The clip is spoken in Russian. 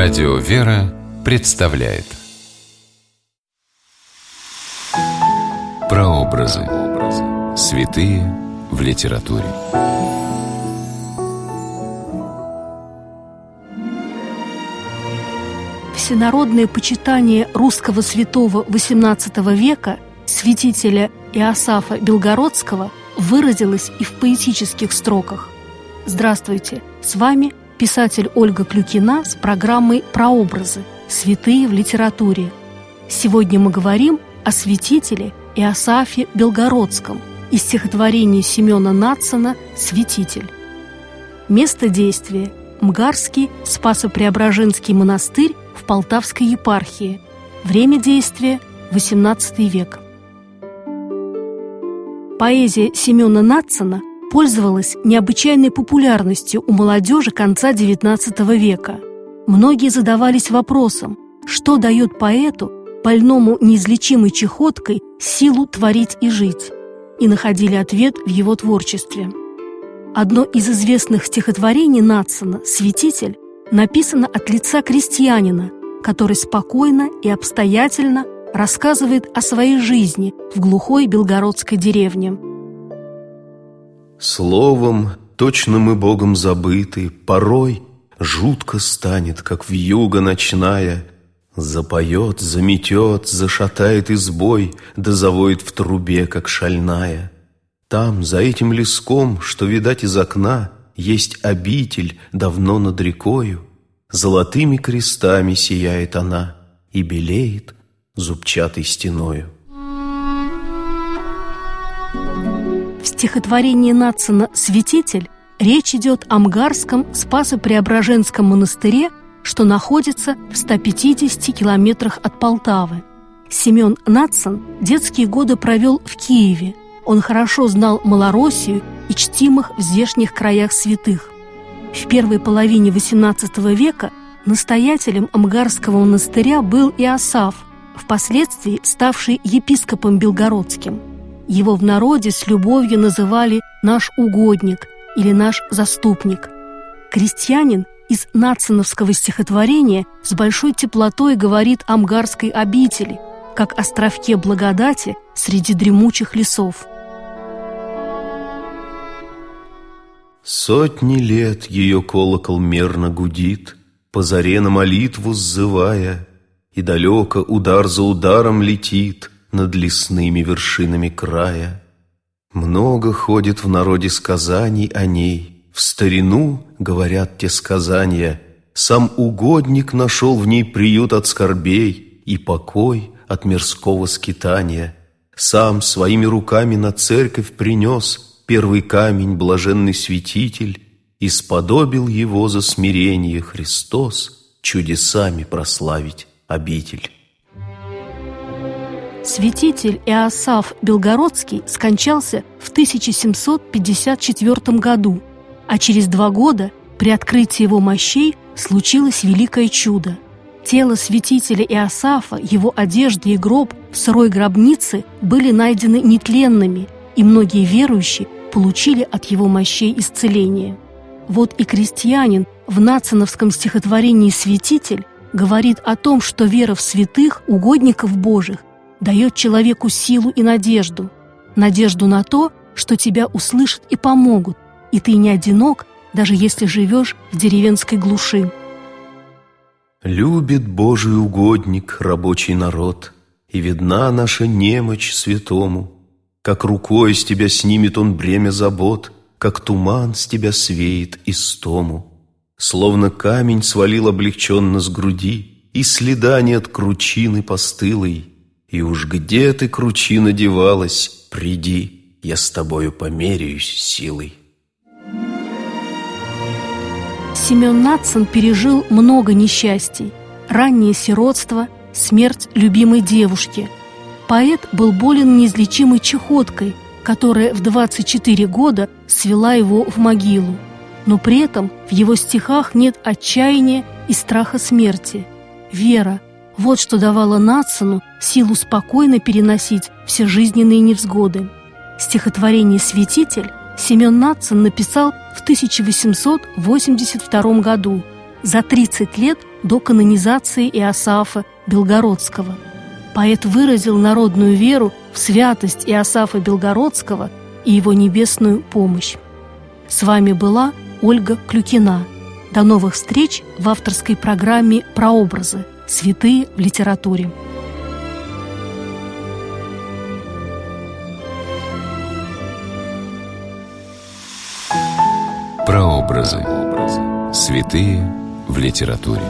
Радио «Вера» представляет Прообразы. Святые в литературе. Всенародное почитание русского святого XVIII века, святителя Иосафа Белгородского, выразилось и в поэтических строках. Здравствуйте! С вами писатель Ольга Клюкина с программой «Прообразы. Святые в литературе». Сегодня мы говорим о святителе Иосафе Белгородском из стихотворения Семена Нацина «Святитель». Место действия – Мгарский Спасо-Преображенский монастырь в Полтавской епархии. Время действия – XVIII век. Поэзия Семена Нацина пользовалась необычайной популярностью у молодежи конца XIX века. Многие задавались вопросом, что дает поэту, больному неизлечимой чехоткой, силу творить и жить, и находили ответ в его творчестве. Одно из известных стихотворений Натсона «Святитель» написано от лица крестьянина, который спокойно и обстоятельно рассказывает о своей жизни в глухой белгородской деревне – Словом, точно мы Богом забыты, порой Жутко станет, как вьюга ночная, Запоет, заметет, зашатает избой, Да завоет в трубе, как шальная. Там, за этим леском, что видать из окна, Есть обитель, давно над рекою, Золотыми крестами сияет она И белеет зубчатой стеною. Стихотворении Нацина «Святитель» речь идет о Мгарском Спасо-Преображенском монастыре, что находится в 150 километрах от Полтавы. Семен Нацин детские годы провел в Киеве. Он хорошо знал Малороссию и чтимых в здешних краях святых. В первой половине XVIII века настоятелем Амгарского монастыря был Иосаф, впоследствии ставший епископом Белгородским – его в народе с любовью называли «наш угодник» или «наш заступник». Крестьянин из нациновского стихотворения с большой теплотой говорит о Мгарской обители, как островке благодати среди дремучих лесов. Сотни лет ее колокол мерно гудит, По заре на молитву сзывая, И далеко удар за ударом летит — над лесными вершинами края. Много ходит в народе сказаний о ней, В старину, говорят те сказания, Сам угодник нашел в ней приют от скорбей И покой от мирского скитания. Сам своими руками на церковь принес Первый камень блаженный святитель И сподобил его за смирение Христос Чудесами прославить обитель. Святитель Иосаф Белгородский скончался в 1754 году, а через два года при открытии его мощей случилось великое чудо. Тело святителя Иосафа, его одежда и гроб в сырой гробнице были найдены нетленными, и многие верующие получили от его мощей исцеление. Вот и крестьянин в нациновском стихотворении «Святитель» говорит о том, что вера в святых, угодников Божьих, дает человеку силу и надежду. Надежду на то, что тебя услышат и помогут, и ты не одинок, даже если живешь в деревенской глуши. Любит Божий угодник рабочий народ, И видна наша немочь святому, Как рукой с тебя снимет он бремя забот, Как туман с тебя свеет истому. Словно камень свалил облегченно с груди, И следа нет кручины постылой, и уж где ты, кручина, девалась, приди, я с тобою померяюсь силой. Семен Натсон пережил много несчастий. Раннее сиротство, смерть любимой девушки. Поэт был болен неизлечимой чехоткой, которая в 24 года свела его в могилу. Но при этом в его стихах нет отчаяния и страха смерти. Вера – вот что давало Натсону силу спокойно переносить все жизненные невзгоды. Стихотворение «Святитель» Семен Натсон написал в 1882 году. за 30 лет до канонизации Иосафа Белгородского. Поэт выразил народную веру в святость Иосафа Белгородского и его небесную помощь. С вами была Ольга Клюкина. До новых встреч в авторской программе «Прообразы. Святые в литературе». Прообразы. Святые в литературе.